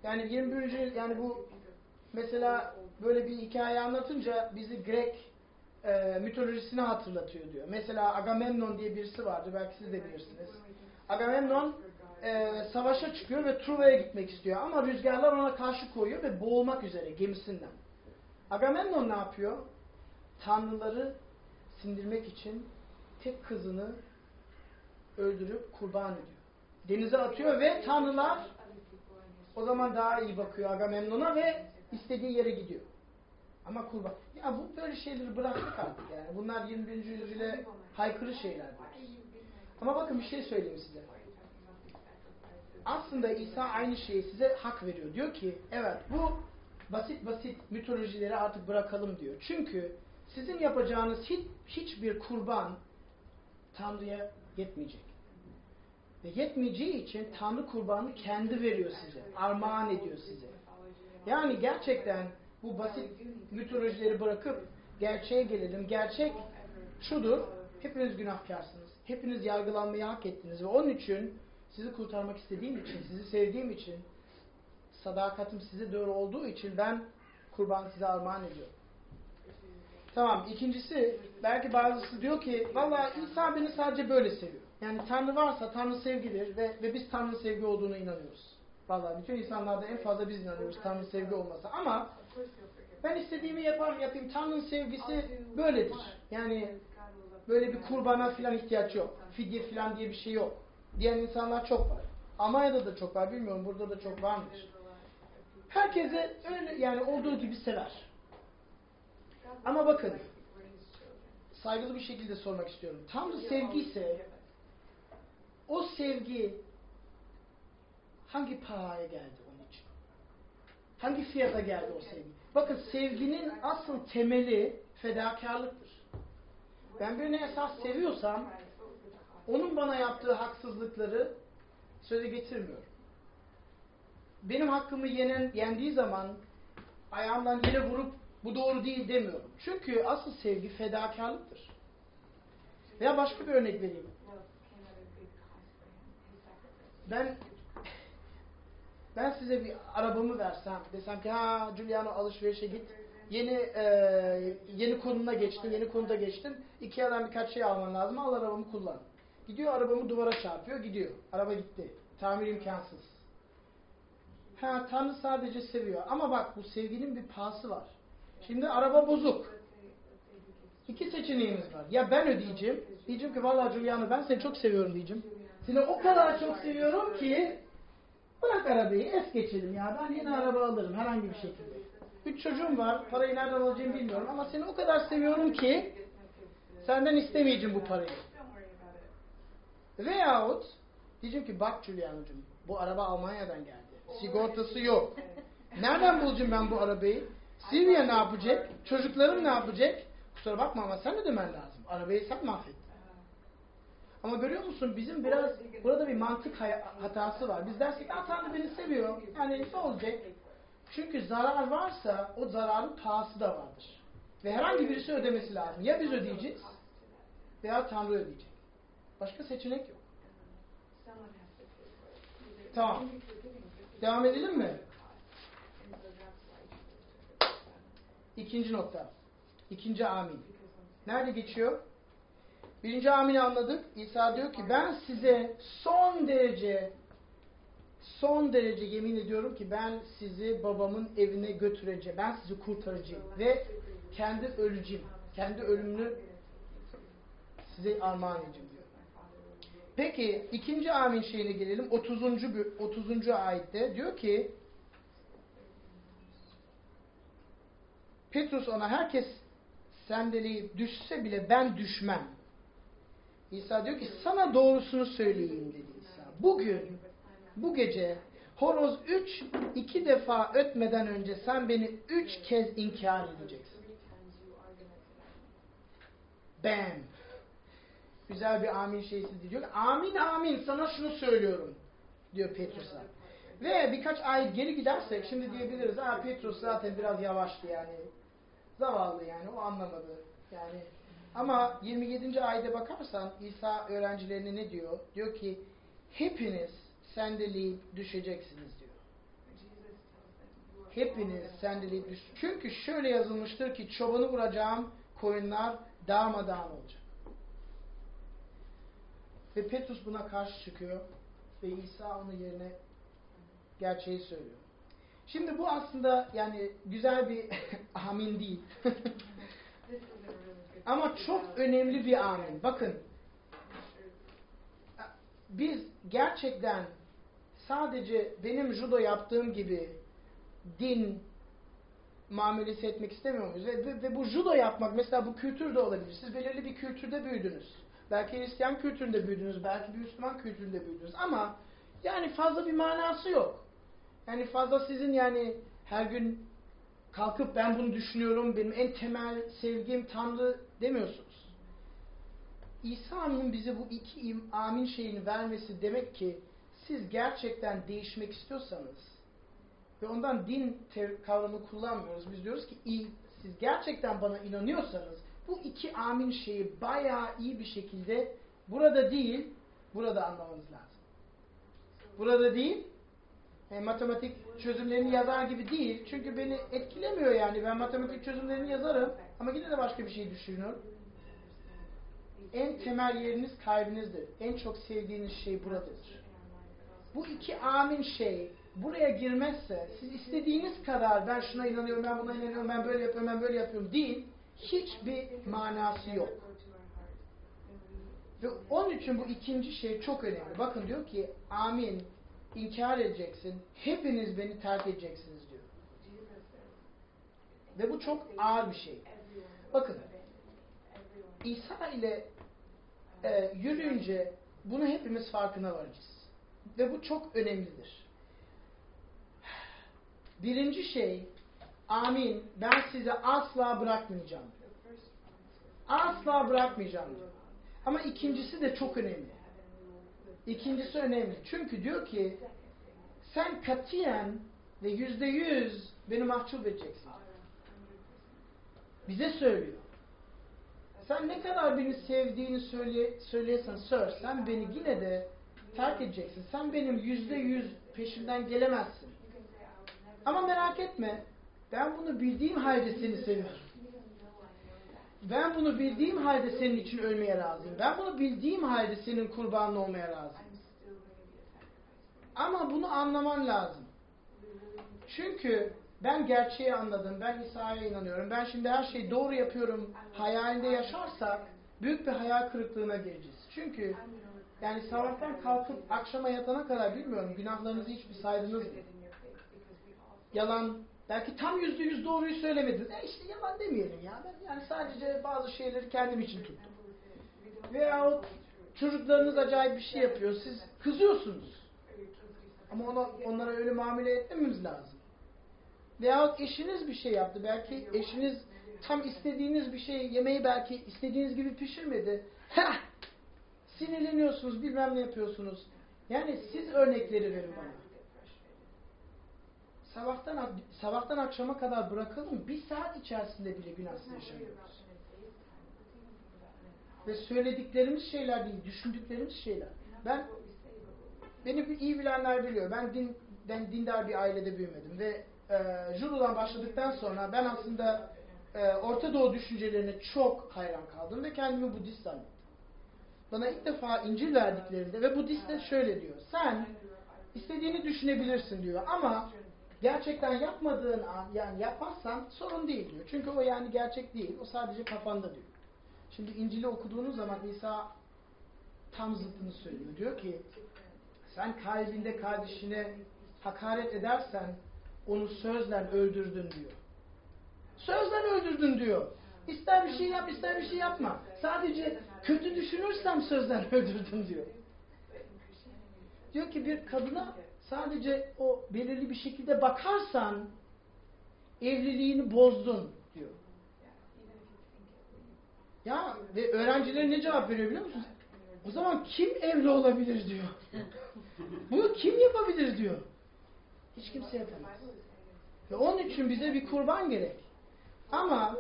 Yani 21. yani bu mesela böyle bir hikaye anlatınca bizi Grek e, mitolojisini hatırlatıyor diyor. Mesela Agamemnon diye birisi vardı. Belki siz de bilirsiniz. Agamemnon e, savaşa çıkıyor ve Truva'ya gitmek istiyor. Ama rüzgarlar ona karşı koyuyor ve boğulmak üzere gemisinden. Agamemnon ne yapıyor? Tanrıları sindirmek için tek kızını öldürüp kurban ediyor. Denize atıyor ve tanrılar o zaman daha iyi bakıyor Agamemnon'a ve istediği yere gidiyor. Ama kurban. Ya bu böyle şeyleri bıraktık artık yani. Bunlar 21. yüzyıla haykırı şeyler. Ama bakın bir şey söyleyeyim size. Aslında İsa aynı şeyi size hak veriyor. Diyor ki evet bu basit basit mitolojileri artık bırakalım diyor. Çünkü sizin yapacağınız hiç, hiçbir kurban Tanrı'ya yetmeyecek. Ve yetmeyeceği için Tanrı kurbanı kendi veriyor size. Armağan ediyor size. Yani gerçekten bu basit mitolojileri bırakıp gerçeğe gelelim. Gerçek şudur. Hepiniz günahkarsınız. Hepiniz yargılanmayı hak ettiniz ve onun için sizi kurtarmak istediğim için, sizi sevdiğim için, sadakatim size doğru olduğu için ben kurban size armağan ediyorum. Tamam. İkincisi belki bazısı diyor ki valla İsa beni sadece böyle seviyor. Yani Tanrı varsa Tanrı sevgidir ve, ve biz Tanrı sevgi olduğunu inanıyoruz. Valla bütün insanlarda en fazla biz inanıyoruz Tanrı sevgi olmasa. Ama ben istediğimi yaparım yapayım. Tanrı'nın sevgisi böyledir. Yani böyle bir kurbana filan ihtiyaç yok. Fidye filan diye bir şey yok. Diyen insanlar çok var. Almanya'da da çok var. Bilmiyorum burada da çok var mıdır? Herkese öyle yani olduğu gibi sever. Ama bakın saygılı bir şekilde sormak istiyorum. Tanrı sevgi ise o sevgi hangi paraya geldi onun için? Hangi fiyata geldi o sevgi? Bakın sevginin asıl temeli fedakarlıktır. Ben birini esas seviyorsam onun bana yaptığı haksızlıkları söze getirmiyorum. Benim hakkımı yenen, yendiği zaman ayağımdan yere vurup bu doğru değil demiyorum. Çünkü asıl sevgi fedakarlıktır. Veya başka bir örnek vereyim. Ben ben size bir arabamı versem, desem ki ha Giuliano alışverişe git, yeni e, yeni konuna geçtin, yeni konuda geçtin, Ikea'dan birkaç şey alman lazım, al arabamı kullan. Gidiyor arabamı duvara çarpıyor, gidiyor. Araba gitti. Tamir imkansız. Ha Tanrı sadece seviyor. Ama bak bu sevginin bir pahası var. Şimdi araba bozuk. İki seçeneğimiz var. Ya ben ödeyeceğim. Diyeceğim ki vallahi Giuliano ben seni çok seviyorum diyeceğim. Seni o kadar çok seviyorum ki bırak arabayı es geçelim ya. Ben yeni araba alırım herhangi bir şekilde. Üç çocuğum var. Parayı nereden alacağımı bilmiyorum ama seni o kadar seviyorum ki senden istemeyeceğim bu parayı. Veyahut diyeceğim ki bak Giuliano'cum bu araba Almanya'dan geldi. Sigortası yok. Nereden bulacağım ben bu arabayı? Silvia ne yapacak? Çocuklarım ne yapacak? Kusura bakma ama sen ödemen lazım. Arabayı sen mahvettin. Ama görüyor musun bizim biraz burada bir mantık hatası var. Biz dersek ah Tanrı beni seviyor. Yani ne olacak? Çünkü zarar varsa o zararın pahası da vardır. Ve herhangi birisi ödemesi lazım. Ya biz ödeyeceğiz veya Tanrı ödeyecek. Başka seçenek yok. Tamam. Devam edelim mi? İkinci nokta. İkinci amin. Nerede geçiyor? Birinci amini anladık. İsa diyor ki ben size son derece son derece yemin ediyorum ki ben sizi babamın evine götüreceğim. Ben sizi kurtaracağım. Ve kendi öleceğim. Kendi ölümünü size armağan edeceğim diyor. Peki ikinci amin şeyine gelelim. 30. 30. ayette diyor ki Petrus ona herkes sendeliği düşse bile ben düşmem. İsa diyor ki sana doğrusunu söyleyeyim dedi İsa. Bugün, bu gece horoz üç, iki defa ötmeden önce sen beni üç kez inkar edeceksin. Ben. Güzel bir amin şeysi diyor. Amin amin sana şunu söylüyorum diyor Petrus'a. Ve birkaç ay geri gidersek şimdi diyebiliriz ha Petrus zaten biraz yavaştı yani. Zavallı yani o anlamadı. Yani ama 27. ayda bakarsan İsa öğrencilerine ne diyor? Diyor ki hepiniz sendeleyip düşeceksiniz diyor. Hepiniz sendeleyip düş. Çünkü şöyle yazılmıştır ki çobanı vuracağım koyunlar darmadağın olacak. Ve Petrus buna karşı çıkıyor ve İsa onun yerine gerçeği söylüyor. Şimdi bu aslında yani güzel bir amin değil. Ama çok önemli bir amin. Bakın biz gerçekten sadece benim judo yaptığım gibi din muamelesi etmek istemiyor muyuz? Ve, ve, ve bu judo yapmak mesela bu kültür de olabilir. Siz belirli bir kültürde büyüdünüz. Belki Hristiyan kültüründe büyüdünüz, belki bir Müslüman kültüründe büyüdünüz ama yani fazla bir manası yok. Yani fazla sizin yani her gün kalkıp ben bunu düşünüyorum, benim en temel sevgim Tanrı demiyorsunuz. İsa'nın bize bu iki amin şeyini vermesi demek ki siz gerçekten değişmek istiyorsanız ve ondan din kavramı kullanmıyoruz. Biz diyoruz ki siz gerçekten bana inanıyorsanız Bu iki amin şeyi bayağı iyi bir şekilde burada değil, burada anlamanız lazım. Burada değil, e, matematik çözümlerini yazar gibi değil. Çünkü beni etkilemiyor yani. Ben matematik çözümlerini yazarım ama yine de başka bir şey düşünüyorum. En temel yeriniz kalbinizdir. En çok sevdiğiniz şey buradadır. Bu iki amin şey buraya girmezse siz istediğiniz kadar ben şuna inanıyorum, ben buna inanıyorum, ben böyle yapıyorum, ben böyle yapıyorum değil. Hiçbir manası yok. Ve onun için bu ikinci şey çok önemli. Bakın diyor ki amin inkar edeceksin. Hepiniz beni terk edeceksiniz diyor. Ve bu çok ağır bir şey. Bakın İsa ile e, yürüyünce bunu hepimiz farkına varacağız. Ve bu çok önemlidir. Birinci şey amin ben sizi asla bırakmayacağım. Asla bırakmayacağım diyor. Ama ikincisi de çok önemli. İkincisi önemli. Çünkü diyor ki sen katiyen ve yüzde yüz beni mahcup edeceksin. Bize söylüyor. Sen ne kadar beni sevdiğini söyle, söyleyesen sor, sen beni yine de terk edeceksin. Sen benim yüzde yüz peşimden gelemezsin. Ama merak etme, ben bunu bildiğim halde seni seviyorum. Ben bunu bildiğim halde senin için ölmeye razıyım. Ben bunu bildiğim halde senin kurbanın olmaya razıyım. Ama bunu anlaman lazım. Çünkü ben gerçeği anladım. Ben İsa'ya inanıyorum. Ben şimdi her şeyi doğru yapıyorum. Hayalinde yaşarsak büyük bir hayal kırıklığına gireceğiz. Çünkü yani sabahtan kalkıp akşama yatana kadar bilmiyorum günahlarınızı hiçbir saydınız mı? Yalan, belki tam yüzde yüz doğruyu söylemediniz. E işte yalan demeyelim ya. Ben yani sadece bazı şeyleri kendim için tuttum. Veyahut çocuklarınız acayip bir şey yapıyor. Siz kızıyorsunuz. Ama ona, onlara öyle muamele etmemiz lazım. Veyahut eşiniz bir şey yaptı. Belki eşiniz tam istediğiniz bir şey yemeği belki istediğiniz gibi pişirmedi. Heh! Sinirleniyorsunuz, bilmem ne yapıyorsunuz. Yani siz örnekleri verin bana. Sabahtan, sabahtan akşama kadar bırakalım. Bir saat içerisinde bile günahsız yaşamıyoruz. Ve söylediklerimiz şeyler değil, düşündüklerimiz şeyler. Ben beni iyi bilenler biliyor. Ben din, ben dindar bir ailede büyümedim ve e, Judo'dan başladıktan sonra ben aslında e, Orta Doğu düşüncelerine çok hayran kaldım ve kendimi Budist zannettim. Bana ilk defa İncil verdiklerinde ve Budist de şöyle diyor. Sen istediğini düşünebilirsin diyor ama gerçekten yapmadığın an yani yapmazsan sorun değil diyor. Çünkü o yani gerçek değil. O sadece kafanda diyor. Şimdi İncil'i okuduğunuz zaman İsa tam zıttını söylüyor. Diyor ki sen kalbinde kardeşine hakaret edersen onu sözle öldürdün diyor. Sözle öldürdün diyor. İster bir şey yap, ister bir şey yapma. Sadece kötü düşünürsem sözden öldürdüm diyor. Diyor ki bir kadına sadece o belirli bir şekilde bakarsan evliliğini bozdun diyor. Ya ve öğrenciler ne cevap veriyor biliyor musunuz? O zaman kim evli olabilir diyor. Bunu kim yapabilir diyor. Hiç kimse yapamaz. Ve onun için bize bir kurban gerek. Ama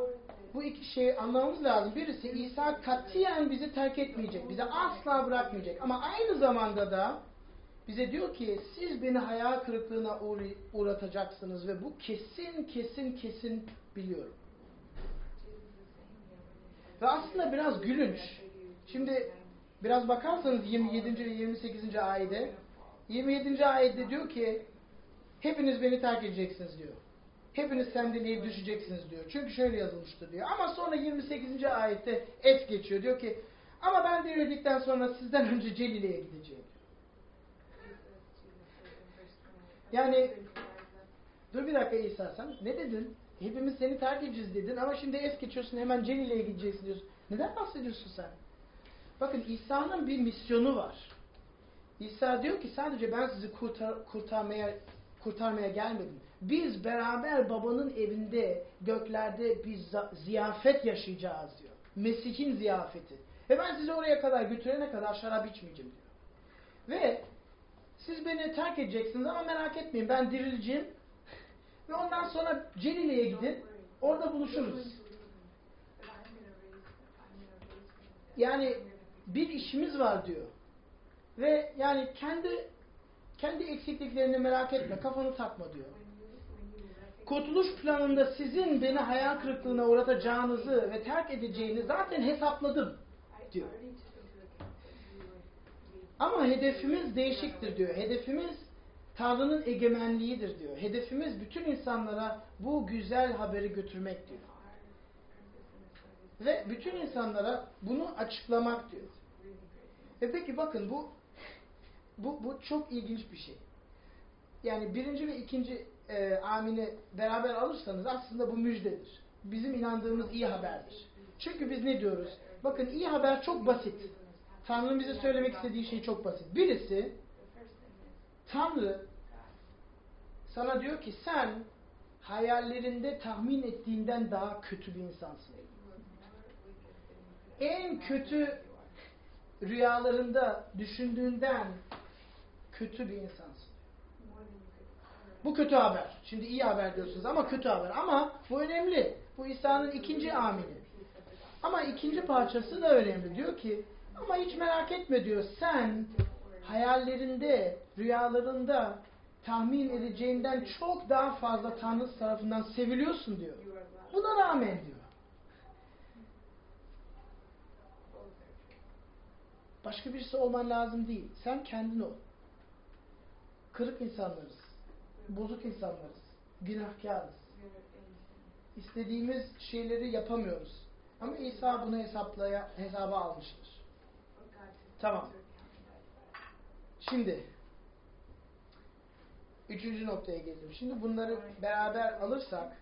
bu iki şeyi anlamamız lazım. Birisi İsa katiyen bizi terk etmeyecek. Bize asla bırakmayacak. Ama aynı zamanda da bize diyor ki siz beni hayal kırıklığına uğratacaksınız ve bu kesin kesin kesin biliyorum. Ve aslında biraz gülünç. Şimdi biraz bakarsanız 27. ve 28. ayette 27. ayette diyor ki hepiniz beni terk edeceksiniz diyor. Hepiniz sendeleyip düşeceksiniz diyor. Çünkü şöyle yazılmıştı diyor. Ama sonra 28. ayette et geçiyor. Diyor ki ama ben dirildikten sonra sizden önce Celile'ye gideceğim. Yani dur bir dakika İsa sen ne dedin? Hepimiz seni terk edeceğiz dedin ama şimdi es geçiyorsun hemen Celile'ye gideceksin diyorsun. Neden bahsediyorsun sen? Bakın İsa'nın bir misyonu var. İsa diyor ki sadece ben sizi kurtar, kurtarmaya kurtarmaya gelmedim. Biz beraber babanın evinde göklerde bir ziyafet yaşayacağız diyor. Mesih'in ziyafeti. Ve ben sizi oraya kadar götürene kadar şarap içmeyeceğim diyor. Ve siz beni terk edeceksiniz ama merak etmeyin ben dirileceğim. Ve ondan sonra Celile'ye gidin. Orada buluşuruz. yani bir işimiz var diyor. Ve yani kendi kendi eksikliklerini merak etme, kafanı takma diyor. Kurtuluş planında sizin beni hayal kırıklığına uğratacağınızı ve terk edeceğini zaten hesapladım diyor. Ama hedefimiz değişiktir diyor. Hedefimiz Tanrı'nın egemenliğidir diyor. Hedefimiz bütün insanlara bu güzel haberi götürmek diyor. Ve bütün insanlara bunu açıklamak diyor. E peki bakın bu bu, bu çok ilginç bir şey. Yani birinci ve ikinci e, amini beraber alırsanız aslında bu müjdedir. Bizim inandığımız iyi haberdir. Çünkü biz ne diyoruz? Bakın iyi haber çok basit. Tanrı'nın bize söylemek istediği şey çok basit. Birisi Tanrı sana diyor ki sen hayallerinde tahmin ettiğinden daha kötü bir insansın. En kötü rüyalarında düşündüğünden kötü bir insansın. Bu kötü haber. Şimdi iyi haber diyorsunuz ama kötü haber. Ama bu önemli. Bu İsa'nın ikinci amini. Ama ikinci parçası da önemli. Diyor ki ama hiç merak etme diyor. Sen hayallerinde, rüyalarında tahmin edeceğinden çok daha fazla Tanrı tarafından seviliyorsun diyor. Buna rağmen diyor. Başka birisi olman lazım değil. Sen kendin ol. Kırık insanlarız. Bozuk insanlarız. Günahkarız. İstediğimiz şeyleri yapamıyoruz. Ama İsa bunu hesaplaya, hesaba almıştır. Tamam. Şimdi üçüncü noktaya gelelim. Şimdi bunları beraber alırsak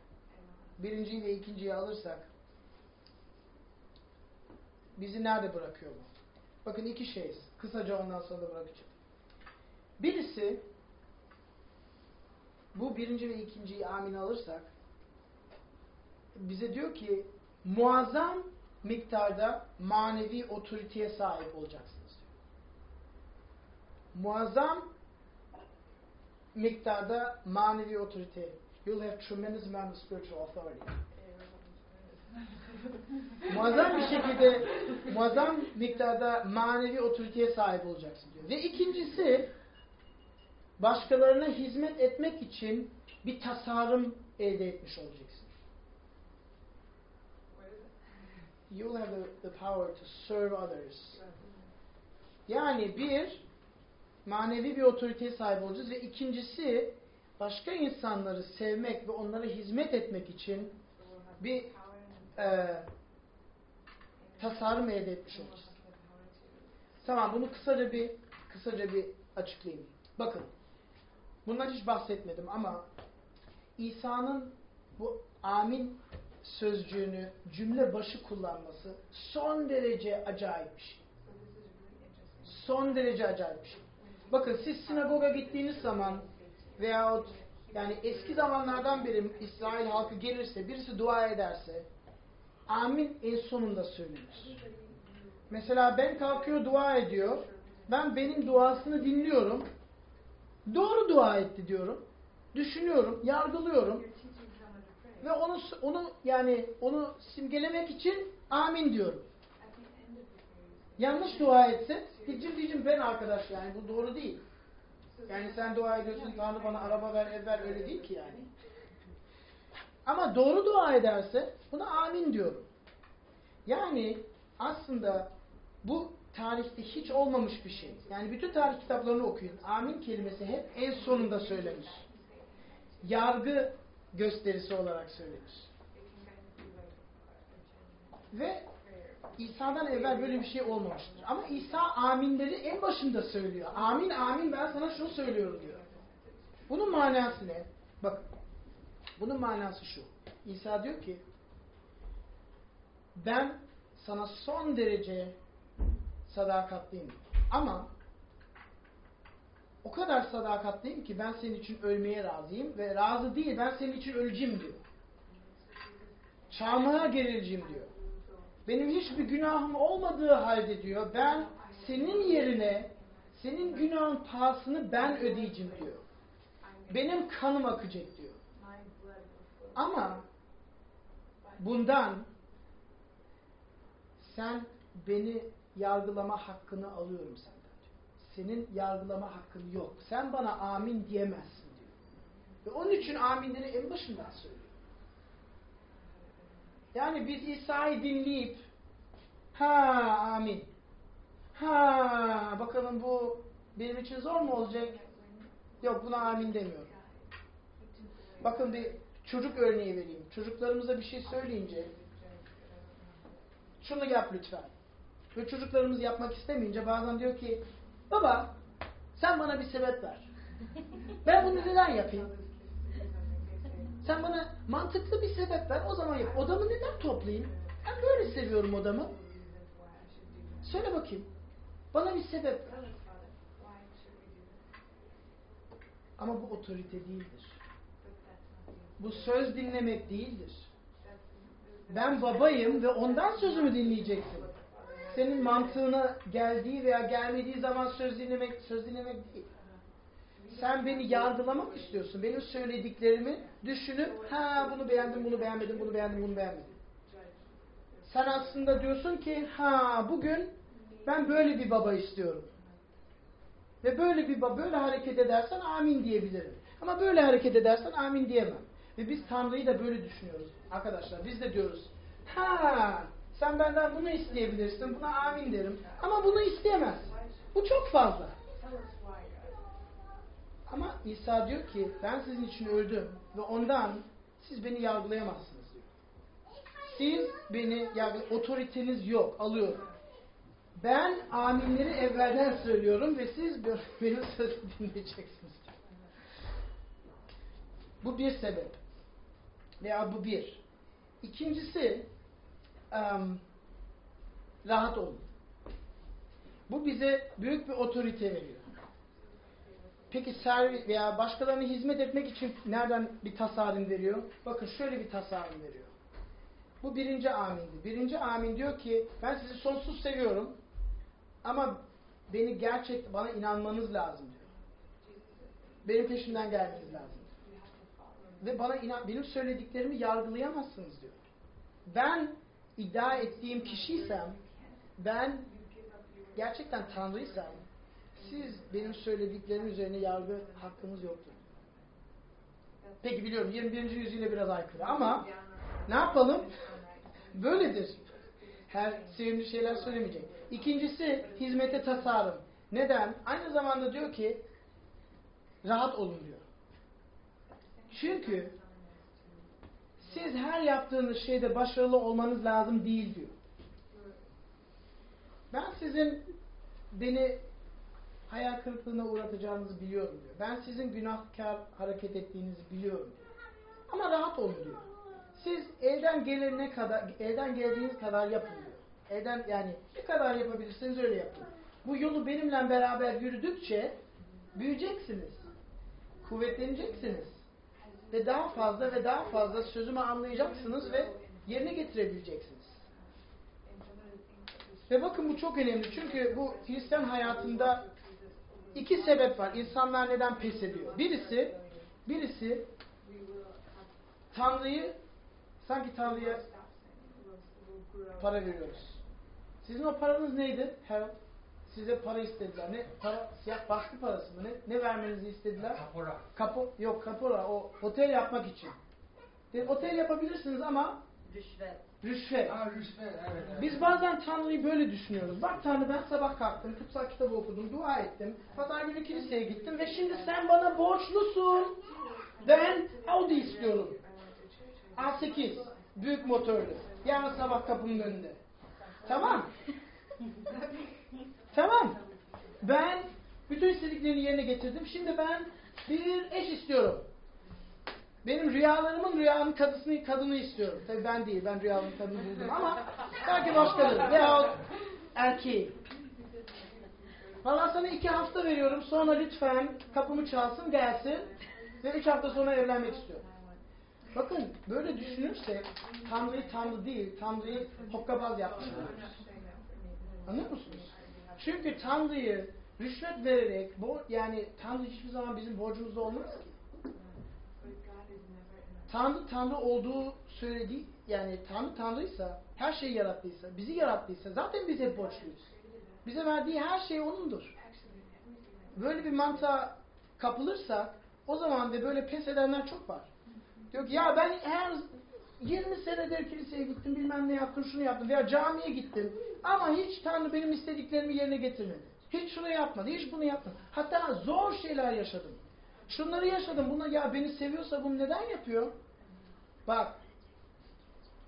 birinciyi ve ikinciyi alırsak bizi nerede bırakıyor bu? Bakın iki şey. Kısaca ondan sonra da bırakacağım. Birisi bu birinci ve ikinciyi amin alırsak bize diyor ki muazzam miktarda manevi otoriteye sahip olacaksınız diyor. Muazzam miktarda manevi otorite. You'll have tremendous amount of spiritual authority. muazzam bir şekilde muazzam miktarda manevi otoriteye sahip olacaksın diyor. Ve ikincisi başkalarına hizmet etmek için bir tasarım elde etmiş olacaksın. You'll have the, the power to serve others. Yani bir, manevi bir otoriteye sahip olacağız ve ikincisi başka insanları sevmek ve onlara hizmet etmek için bir e, tasarım elde etmiş olacağız. Tamam bunu kısaca bir kısaca bir açıklayayım. Bakın bundan hiç bahsetmedim ama İsa'nın bu amin sözcüğünü cümle başı kullanması son derece acayip bir şey. Son derece acayip bir şey. Bakın siz sinagoga gittiğiniz zaman veyahut yani eski zamanlardan beri İsrail halkı gelirse birisi dua ederse amin en sonunda söylenir. Mesela ben kalkıyor dua ediyor. Ben benim duasını dinliyorum. Doğru dua etti diyorum. Düşünüyorum, yargılıyorum. Ve onu onu yani onu simgelemek için amin diyorum. Yanlış dua etse diyeceğim diyeceğim ben arkadaş yani bu doğru değil. Yani sen dua ediyorsun Tanrı bana araba ver ev ver öyle değil ki yani. Ama doğru dua ederse buna amin diyorum. Yani aslında bu tarihte hiç olmamış bir şey. Yani bütün tarih kitaplarını okuyun. Amin kelimesi hep en sonunda söylenir. Yargı gösterisi olarak söylenir. Ve İsa'dan evvel böyle bir şey olmamıştır. Ama İsa aminleri en başında söylüyor. Amin amin ben sana şunu söylüyorum diyor. Bunun manası ne? Bak bunun manası şu. İsa diyor ki ben sana son derece sadakatliyim. Ama o kadar sadakatliyim ki ben senin için ölmeye razıyım ve razı değil ben senin için öleceğim diyor. Çarmıha gerileceğim diyor. Benim hiçbir günahım olmadığı halde diyor ben senin yerine senin günahın pahasını ben ödeyeceğim diyor. Benim kanım akacak diyor. Ama bundan sen beni yargılama hakkını alıyorum senden diyor. Senin yargılama hakkın yok. Sen bana amin diyemezsin diyor. Ve onun için aminleri en başından söylüyor. Yani biz İsa'yı dinleyip ha amin ha bakalım bu benim için zor mu olacak? Yok buna amin demiyorum. Bakın bir çocuk örneği vereyim. Çocuklarımıza bir şey söyleyince şunu yap lütfen. Ve çocuklarımız yapmak istemeyince bazen diyor ki baba sen bana bir sebep ver. Ben bunu neden yapayım? Sen bana mantıklı bir sebep ver o zaman yap. Odamı neden toplayayım? Ben böyle seviyorum odamı. Söyle bakayım. Bana bir sebep ver. Ama bu otorite değildir. Bu söz dinlemek değildir. Ben babayım ve ondan sözümü dinleyeceksin. Senin mantığına geldiği veya gelmediği zaman söz dinlemek söz dinlemek değil. Sen beni yargılamak istiyorsun. Benim söylediklerimi düşünüp ha bunu beğendim, bunu beğenmedim, bunu beğendim, bunu beğenmedim. Sen aslında diyorsun ki ha bugün ben böyle bir baba istiyorum. Ve böyle bir baba böyle hareket edersen amin diyebilirim. Ama böyle hareket edersen amin diyemem. Ve biz Tanrı'yı da böyle düşünüyoruz. Arkadaşlar biz de diyoruz. Ha sen benden bunu isteyebilirsin. Buna amin derim. Ama bunu isteyemezsin. Bu çok fazla. Ama İsa diyor ki ben sizin için öldüm ve ondan siz beni yargılayamazsınız diyor. Siz beni yargı otoriteniz yok. Alıyorum. Ben aminleri evvelden söylüyorum ve siz benim sözümü dinleyeceksiniz diyor. Bu bir sebep. Veya bu bir. İkincisi um, rahat olun. Bu bize büyük bir otorite veriyor. Peki servis veya başkalarına hizmet etmek için nereden bir tasarım veriyor? Bakın şöyle bir tasarım veriyor. Bu birinci amindi. Birinci amin diyor ki ben sizi sonsuz seviyorum ama beni gerçek bana inanmanız lazım diyor. Benim peşimden gelmeniz lazım. Ve bana inan, benim söylediklerimi yargılayamazsınız diyor. Ben iddia ettiğim kişiysem, ben gerçekten Tanrıysam, siz benim söylediklerim üzerine yargı hakkınız yoktur. Peki biliyorum 21. yüzyıla biraz aykırı ama ne yapalım? Böyledir. Her sevimli şeyler söylemeyecek. İkincisi hizmete tasarım. Neden? Aynı zamanda diyor ki rahat olun diyor. Çünkü siz her yaptığınız şeyde başarılı olmanız lazım değil diyor. Ben sizin beni hayal kırıklığına uğratacağınızı biliyorum diyor. Ben sizin günahkar hareket ettiğinizi biliyorum diyor. Ama rahat olun diyor. Siz elden gelene kadar, elden geldiğiniz kadar yapın diyor. Elden yani ne kadar yapabilirseniz öyle yapın. Bu yolu benimle beraber yürüdükçe büyüyeceksiniz. Kuvvetleneceksiniz. Ve daha fazla ve daha fazla sözümü anlayacaksınız ve yerine getirebileceksiniz. Ve bakın bu çok önemli. Çünkü bu Hristiyan hayatında iki sebep var. İnsanlar neden pes ediyor? Birisi birisi Tanrı'yı sanki Tanrı'ya para veriyoruz. Sizin o paranız neydi? Her size para istediler. Ne para siyah baskı parası mı? Ne, ne vermenizi istediler? Kapora. Kapo yok kapora o otel yapmak için. De, otel yapabilirsiniz ama Rüşvet. Rüşvet. Ha rüşvet evet. evet. Biz bazen Tanrı'yı böyle düşünüyoruz. Bak Tanrı ben sabah kalktım, kutsal kitabı okudum, dua ettim. Pazar günü kiliseye gittim ve şimdi sen bana borçlusun. Ben Audi istiyorum. A8. Büyük motorlu. Yarın sabah kapımın önünde. Tamam. tamam. Ben bütün istediklerini yerine getirdim. Şimdi ben bir eş istiyorum. Benim rüyalarımın rüyanın kadısını, kadını istiyorum. Tabii ben değil, ben rüyaların kadını buldum ama belki başkaları veyahut erkeği. Valla sana iki hafta veriyorum, sonra lütfen kapımı çalsın, gelsin ve üç hafta sonra evlenmek istiyorum. Bakın böyle düşünürsek Tanrı'yı Tanrı değil, Tanrı'yı hokkabaz yapmış. Anlıyor musunuz? Çünkü Tanrı'yı rüşvet vererek, yani Tanrı hiçbir zaman bizim borcumuzda olmaz ki. Tanrı Tanrı olduğu söylediği yani Tanrı Tanrıysa, her şeyi yarattıysa, bizi yarattıysa zaten biz hep borçluyuz. Bize verdiği her şey O'nundur. Böyle bir mantığa kapılırsak o zaman da böyle pes edenler çok var. Diyor ki ya ben her 20 senedir kiliseye gittim bilmem ne yaptım şunu yaptım veya camiye gittim ama hiç Tanrı benim istediklerimi yerine getirmedi. Hiç şunu yapmadı, hiç bunu yapmadı. Hatta zor şeyler yaşadım. Şunları yaşadım. Buna ya beni seviyorsa bunu neden yapıyor? Bak.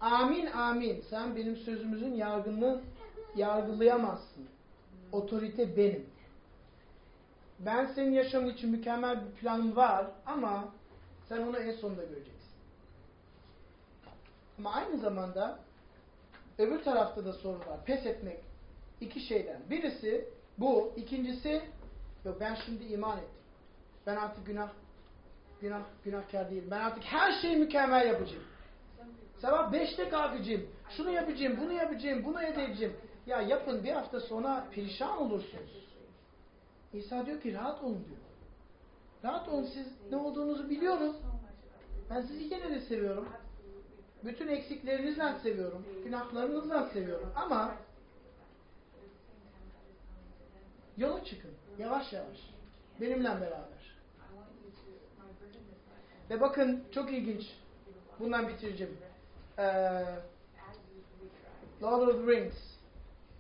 Amin amin. Sen benim sözümüzün yargını yargılayamazsın. Otorite benim. Ben senin yaşamın için mükemmel bir planım var ama sen onu en sonunda göreceksin. Ama aynı zamanda öbür tarafta da sorun var. Pes etmek. iki şeyden. Birisi bu. ikincisi yok ben şimdi iman ettim. Ben artık günah günah günahkar değilim. Ben artık her şeyi mükemmel yapacağım. Sabah beşte kalkacağım. Şunu yapacağım, bunu yapacağım, bunu edeceğim. Ya yapın bir hafta sonra perişan olursunuz. İsa diyor ki rahat olun diyor. Rahat olun siz ne olduğunuzu biliyorum. Ben sizi yine de seviyorum. Bütün eksiklerinizden seviyorum. Günahlarınızdan seviyorum. Ama yola çıkın. Yavaş yavaş. Benimle beraber. Ve bakın çok ilginç. Bundan bitireceğim. Ee, Lord of the Rings.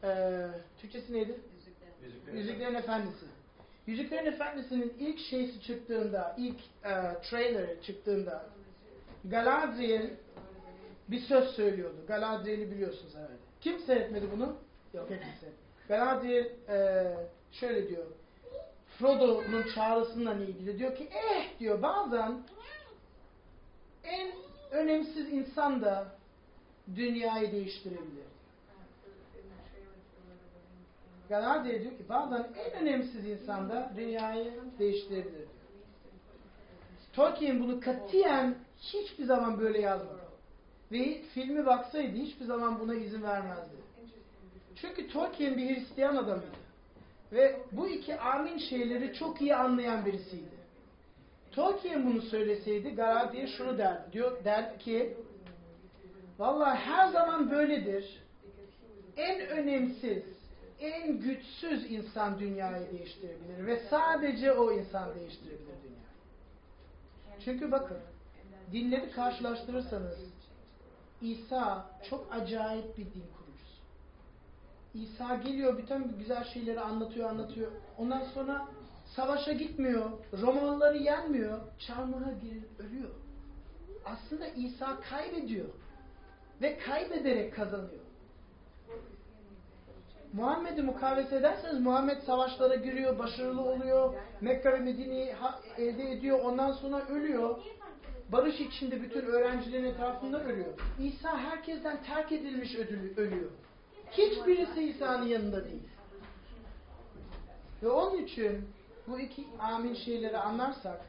Ee, Türkçesi neydi? Yüzüklerin, Yüzüklerin Efendisi. Yüzüklerin Efendisi'nin ilk şeysi çıktığında, ilk e, trailerı çıktığında Galadriel bir söz söylüyordu. Galadriel'i biliyorsunuz herhalde. Kim seyretmedi bunu? Yok seyretmedi. Galadriel e, şöyle diyor. Frodo'nun çağrısıyla ilgili diyor ki eh diyor bazen en önemsiz insan da dünyayı değiştirebilir. Galadriel diyor ki bazen en önemsiz insan da dünyayı değiştirebilir. Tolkien bunu katiyen hiçbir zaman böyle yazmadı. Ve filmi baksaydı hiçbir zaman buna izin vermezdi. Çünkü Tolkien bir Hristiyan adamıydı. Ve bu iki amin şeyleri çok iyi anlayan birisiydi. Tolkien bunu söyleseydi Galadriel şunu derdi. Diyor, derdi ki Vallahi her zaman böyledir. En önemsiz, en güçsüz insan dünyayı değiştirebilir ve sadece o insan değiştirebilir dünyayı. Çünkü bakın, dinleri karşılaştırırsanız İsa çok acayip bir din kurucusu. İsa geliyor bütün güzel şeyleri anlatıyor anlatıyor. Ondan sonra savaşa gitmiyor, Romalıları yenmiyor, çarmıha girip ölüyor. Aslında İsa kaybediyor ve kaybederek kazanıyor. Muhammed'i mukavese ederseniz Muhammed savaşlara giriyor, başarılı oluyor, Mekke ve Medine'yi elde ediyor, ondan sonra ölüyor. Barış içinde bütün öğrencilerin etrafında ölüyor. İsa herkesten terk edilmiş ödülü, ölüyor. Hiçbirisi İsa'nın yanında değil. Ve onun için bu iki amin şeyleri anlarsak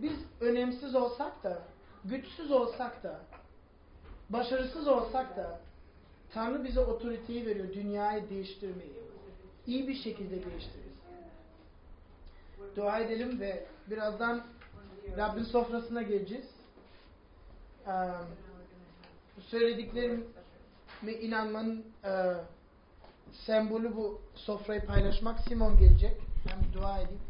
biz önemsiz olsak da, güçsüz olsak da, başarısız olsak da Tanrı bize otoriteyi veriyor dünyayı değiştirmeyi. İyi bir şekilde değiştiririz. Dua edelim ve birazdan Rabbin sofrasına geleceğiz. Ee, söylediklerime inanmanın e, sembolü bu sofrayı paylaşmak. Simon gelecek. Ben bir dua edeyim.